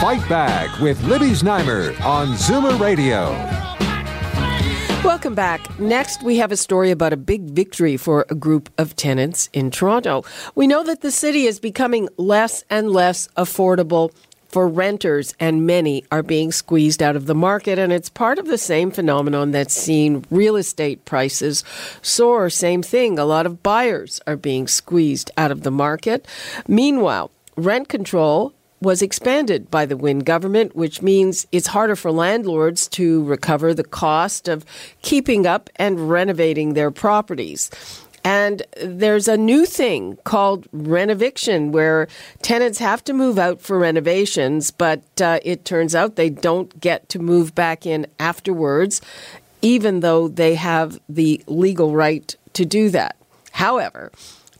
Fight Back with Libby Znaimer on Zoomer Radio. Welcome back. Next, we have a story about a big victory for a group of tenants in Toronto. We know that the city is becoming less and less affordable for renters, and many are being squeezed out of the market. And it's part of the same phenomenon that's seen real estate prices soar. Same thing. A lot of buyers are being squeezed out of the market. Meanwhile, rent control was expanded by the Wynne government, which means it's harder for landlords to recover the cost of keeping up and renovating their properties. And there's a new thing called renoviction where tenants have to move out for renovations, but uh, it turns out they don't get to move back in afterwards, even though they have the legal right to do that. However,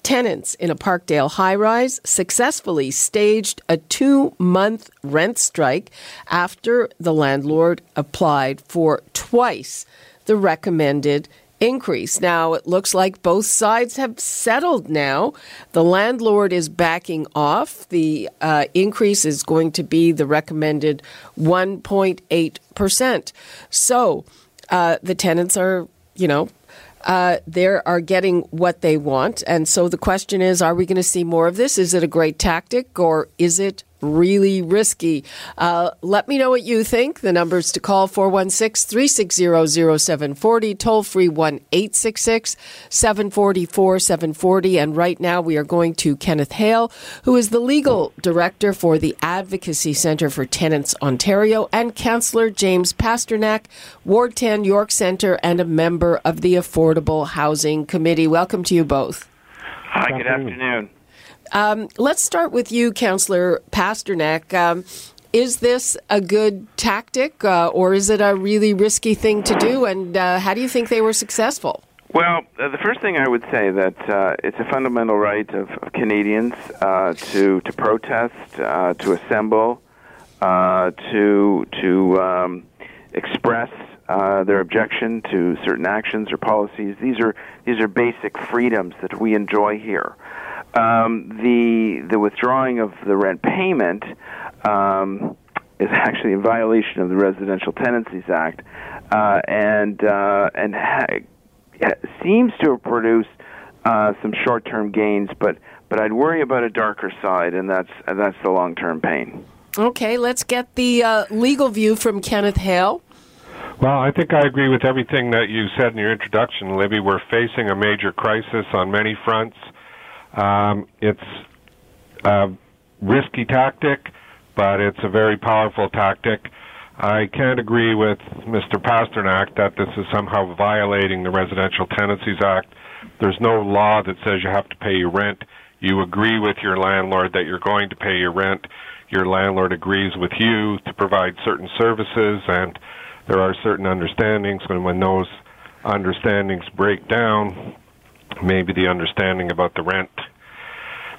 Tenants in a Parkdale high rise successfully staged a two month rent strike after the landlord applied for twice the recommended increase. Now, it looks like both sides have settled now. The landlord is backing off. The uh, increase is going to be the recommended 1.8%. So uh, the tenants are, you know, uh, they are getting what they want. And so the question is are we going to see more of this? Is it a great tactic or is it really risky? Uh, let me know what you think. The numbers to call 416 360 0740, toll free 1 866 744 740. And right now we are going to Kenneth Hale, who is the legal director for the Advocacy Centre for Tenants Ontario, and Councillor James Pasternak, Ward 10 York Centre, and a member of the Affordable Housing Committee. Welcome to you both. Hi, good afternoon. Um, let's start with you, Councillor Pasternak. Um, is this a good tactic, uh, or is it a really risky thing to do? And uh, how do you think they were successful? Well, uh, the first thing I would say that uh, it's a fundamental right of, of Canadians uh, to to protest, uh, to assemble, to to um, express their objection to certain actions or policies. These are these are basic freedoms that we enjoy here um, the the withdrawing of the rent payment um, is actually in violation of the Residential Tenancies Act, uh, and uh, and ha- seems to have produced uh, some short-term gains, but but I'd worry about a darker side, and that's and that's the long-term pain. Okay, let's get the uh, legal view from Kenneth Hale. Well, I think I agree with everything that you said in your introduction, Libby. We're facing a major crisis on many fronts. Um, it's a risky tactic, but it's a very powerful tactic. I can't agree with Mr. Pasternak that this is somehow violating the Residential Tenancies Act. There's no law that says you have to pay your rent. You agree with your landlord that you're going to pay your rent. Your landlord agrees with you to provide certain services, and there are certain understandings. And when those understandings break down, maybe the understanding about the rent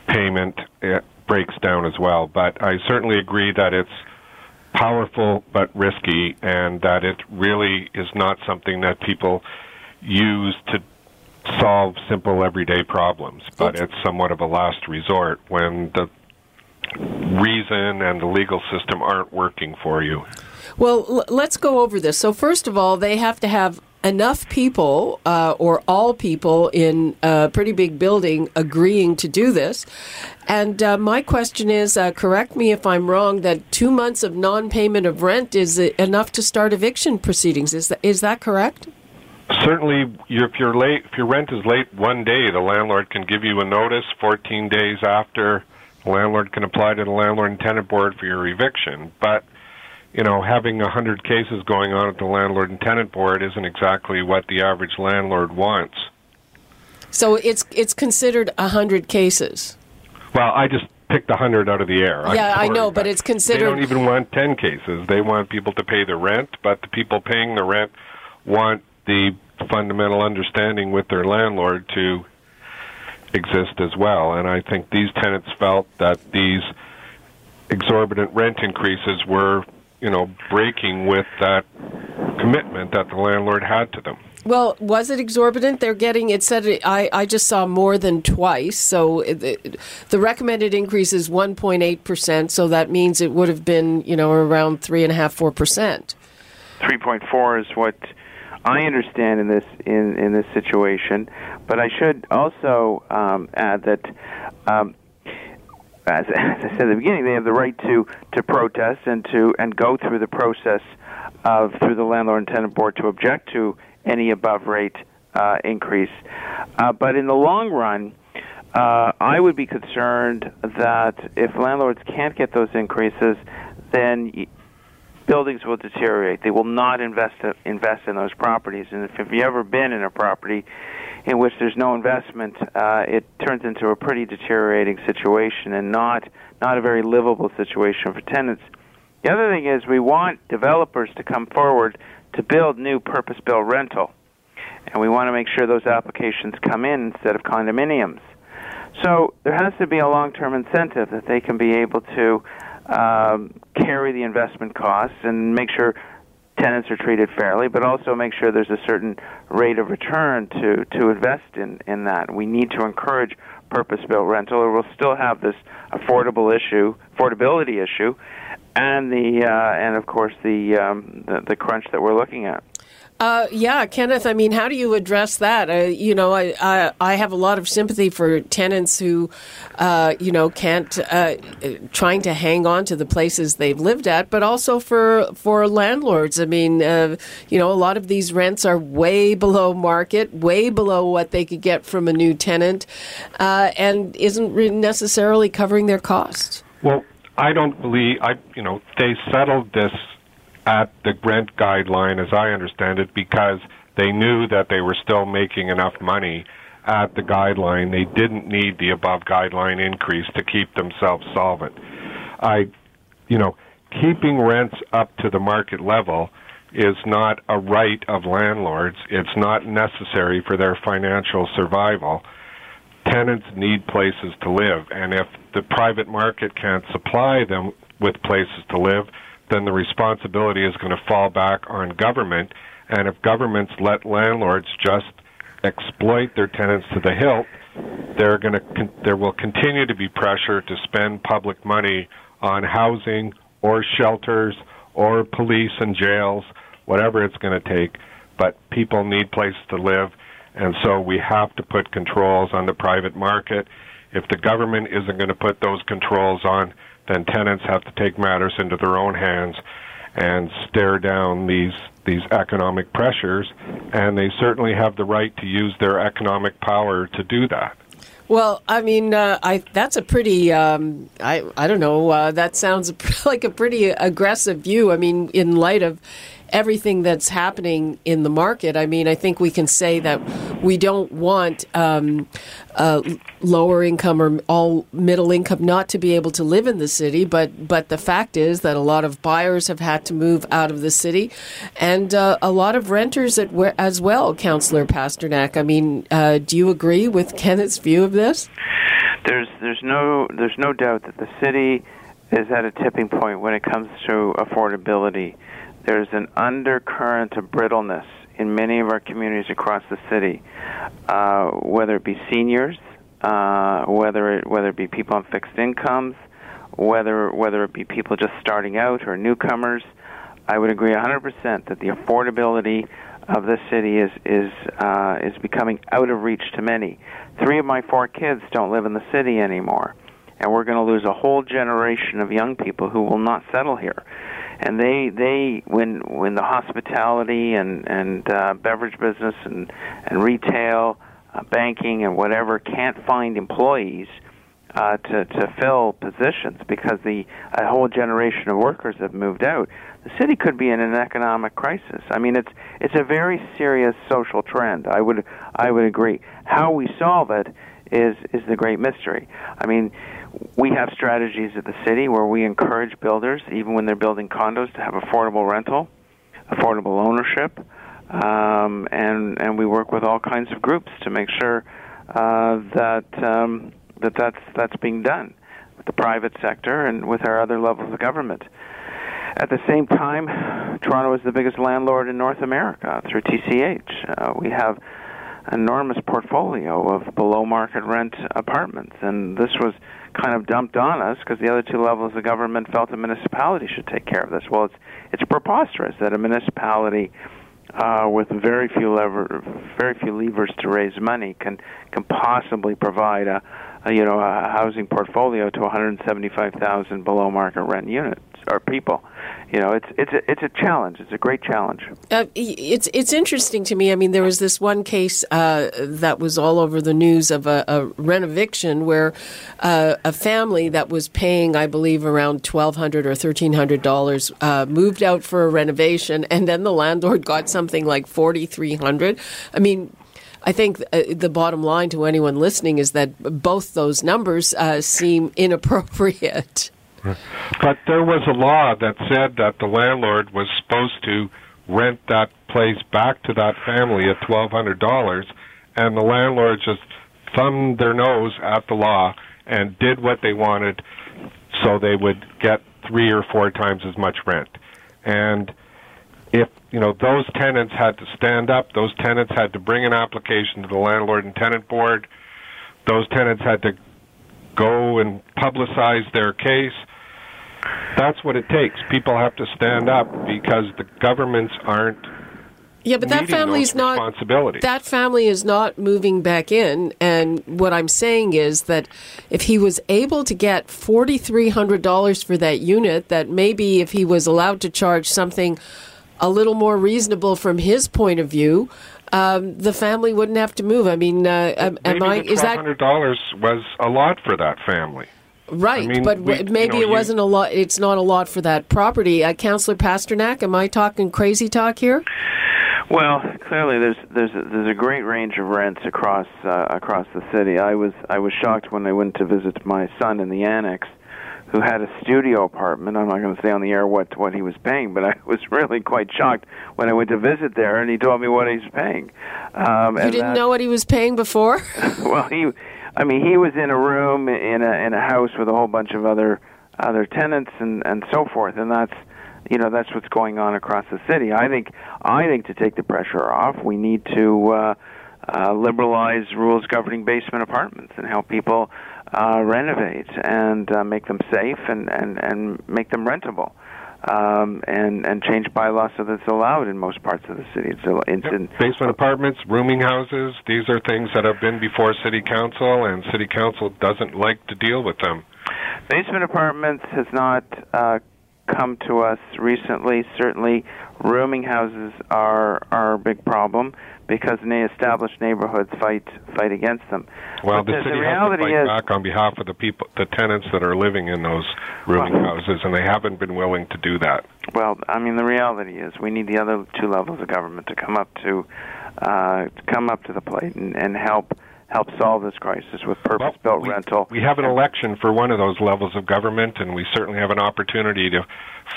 payment breaks down as well. But I certainly agree that it's powerful but risky, and that it really is not something that people use to solve simple everyday problems, but it's somewhat of a last resort when the reason and the legal system aren't working for you. Well, let's go over this. So, first of all, they have to have enough people uh, or all people in a pretty big building agreeing to do this. And uh, my question is uh, correct me if I'm wrong that two months of non payment of rent is enough to start eviction proceedings. Is that, is that correct? Certainly, if you're late, if your rent is late one day, the landlord can give you a notice. 14 days after, the landlord can apply to the landlord and tenant board for your eviction. But you know, having a hundred cases going on at the landlord and tenant board isn't exactly what the average landlord wants. So it's it's considered a hundred cases. Well, I just picked a hundred out of the air. I'm yeah, I know, but it's considered. They don't even want ten cases. They want people to pay the rent, but the people paying the rent want the fundamental understanding with their landlord to exist as well. And I think these tenants felt that these exorbitant rent increases were, you know, breaking with that commitment that the landlord had to them. Well, was it exorbitant? They're getting it said. I, I just saw more than twice. So it, the recommended increase is one point eight percent. So that means it would have been you know around three and a half four percent. Three point four is what I understand in this in in this situation. But I should also um, add that. Um, as, I said at the beginning, they have the right to, to protest and to and go through the process of through the landlord and tenant board to object to any above rate uh, increase. Uh, but in the long run, uh, I would be concerned that if landlords can't get those increases, then buildings will deteriorate. They will not invest invest in those properties. And if, if you've ever been in a property in which there's no investment, uh, it turns into a pretty deteriorating situation and not not a very livable situation for tenants. The other thing is we want developers to come forward to build new purpose-built rental, and we want to make sure those applications come in instead of condominiums. So there has to be a long-term incentive that they can be able to um, carry the investment costs and make sure tenants are treated fairly, but also make sure there's a certain rate of return to to invest in in that. We need to encourage purpose-built rental, or we'll still have this affordable issue, affordability issue, and the uh, and of course the, um, the the crunch that we're looking at. Uh, yeah, Kenneth. I mean, how do you address that? Uh, you know, I, I, I have a lot of sympathy for tenants who, uh, you know, can't uh, trying to hang on to the places they've lived at, but also for for landlords. I mean, uh, you know, a lot of these rents are way below market, way below what they could get from a new tenant, and isn't necessarily covering their costs. Well, I don't believe I. You know, they settled this at the rent guideline, as I understand it, because they knew that they were still making enough money at the guideline. They didn't need the above guideline increase to keep themselves solvent. I, you know, keeping rents up to the market level is not a right of landlords. It's not necessary for their financial survival. Tenants need places to live, and if the private market can't supply them with places to live, then the responsibility is going to fall back on government. And if governments let landlords just exploit their tenants to the hilt, they're going to there will continue to be pressure to spend public money on housing or shelters or police and jails, whatever it's going to take. But people need places to live, and so we have to put controls on the private market. If the government isn't going to put those controls on, then tenants have to take matters into their own hands and stare down these these economic pressures, and they certainly have the right to use their economic power to do that. Well, I mean, uh, I that's a pretty um, I I don't know. Uh, that sounds like a pretty aggressive view. I mean, in light of everything that's happening in the market, I mean, I think we can say that we don't want um, uh, lower income or all middle income not to be able to live in the city. But but the fact is that a lot of buyers have had to move out of the city, and uh, a lot of renters as well. Councillor Pasternak, I mean, uh, do you agree with Kenneth's view of this? There's there's no there's no doubt that the city is at a tipping point when it comes to affordability there's an undercurrent of brittleness in many of our communities across the city, uh, whether it be seniors, uh, whether it, whether it be people on fixed incomes, whether whether it be people just starting out or newcomers. I would agree 100% that the affordability of this city is is uh, is becoming out of reach to many. Three of my four kids don't live in the city anymore, and we're going to lose a whole generation of young people who will not settle here and they they when when the hospitality and and uh, beverage business and and retail, uh, banking and whatever can't find employees uh, to to fill positions because the a whole generation of workers have moved out. The city could be in an economic crisis. I mean, it's it's a very serious social trend. I would I would agree. How we solve it is is the great mystery. I mean, we have strategies at the city where we encourage builders, even when they're building condos, to have affordable rental, affordable ownership, um, and and we work with all kinds of groups to make sure uh, that um, that that's that's being done with the private sector and with our other levels of government. At the same time, Toronto is the biggest landlord in North America through TCH. Uh, we have enormous portfolio of below market rent apartments, and this was kind of dumped on us because the other two levels of government felt a municipality should take care of this. Well, it's it's preposterous that a municipality uh, with very few lever, very few levers to raise money can can possibly provide a you know a housing portfolio to 175,000 below market rent units or people you know, it's it's a, it's a challenge. It's a great challenge. Uh, it's it's interesting to me. I mean, there was this one case uh, that was all over the news of a, a renoviction where uh, a family that was paying, I believe, around twelve hundred or thirteen hundred dollars uh, moved out for a renovation, and then the landlord got something like forty three hundred. I mean. I think uh, the bottom line to anyone listening is that both those numbers uh, seem inappropriate. But there was a law that said that the landlord was supposed to rent that place back to that family at twelve hundred dollars, and the landlord just thumbed their nose at the law and did what they wanted, so they would get three or four times as much rent. And if you know those tenants had to stand up, those tenants had to bring an application to the landlord and tenant board. Those tenants had to go and publicize their case that's what it takes. People have to stand up because the governments aren't. Yeah, but that family's not. That family is not moving back in. And what I'm saying is that if he was able to get forty three hundred dollars for that unit, that maybe if he was allowed to charge something a little more reasonable from his point of view, um, the family wouldn't have to move. I mean, uh, am, am I? Is that hundred dollars was a lot for that family? Right, I mean, but we, maybe you know, it wasn't you, a lot. It's not a lot for that property. Uh, Councillor Pasternak, am I talking crazy talk here? Well, clearly there's there's a, there's a great range of rents across uh, across the city. I was I was shocked when I went to visit my son in the annex, who had a studio apartment. I'm not going to say on the air what what he was paying, but I was really quite shocked when I went to visit there, and he told me what he's paying. Um, you didn't that, know what he was paying before? well, he I mean, he was in a room in a in a house with a whole bunch of other other tenants and and so forth, and that's you know that's what's going on across the city. I think I think to take the pressure off, we need to uh, uh, liberalize rules governing basement apartments and help people uh, renovate and uh, make them safe and and and make them rentable um, and and change bylaws so that it's allowed in most parts of the city. It's, it's yep. in, basement apartments, rooming houses. These are things that have been before city council, and city council doesn't like to deal with them. Basement apartments has not uh, come to us recently. Certainly, rooming houses are are a big problem because the established neighborhoods fight fight against them. Well, but the, city the has to fight is, back on behalf of the people, the tenants that are living in those rooming well, houses, and they haven't been willing to do that. Well, I mean, the reality is we need the other two levels of government to come up to uh, come up to the plate and, and help help solve this crisis with purpose-built well, we, rental. We have an election for one of those levels of government, and we certainly have an opportunity to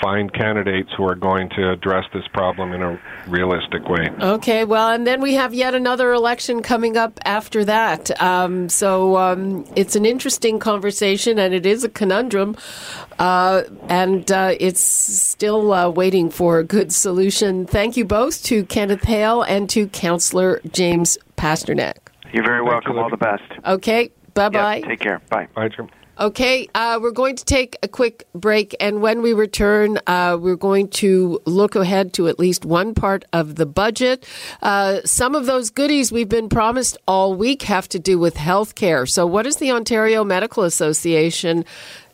find candidates who are going to address this problem in a realistic way. Okay, well, and then we have yet another election coming up after that. Um, so um, it's an interesting conversation, and it is a conundrum, uh, and uh, it's still uh, waiting for a good solution. Thank you both to Kenneth Hale and to Councillor James Pasternak. You're very welcome. All the best. Okay. Bye bye. Yep, take care. Bye. Bye, Jim. Okay, uh, we're going to take a quick break, and when we return, uh, we're going to look ahead to at least one part of the budget. Uh, some of those goodies we've been promised all week have to do with health care. So, what does the Ontario Medical Association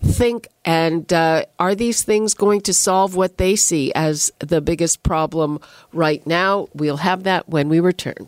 think, and uh, are these things going to solve what they see as the biggest problem right now? We'll have that when we return.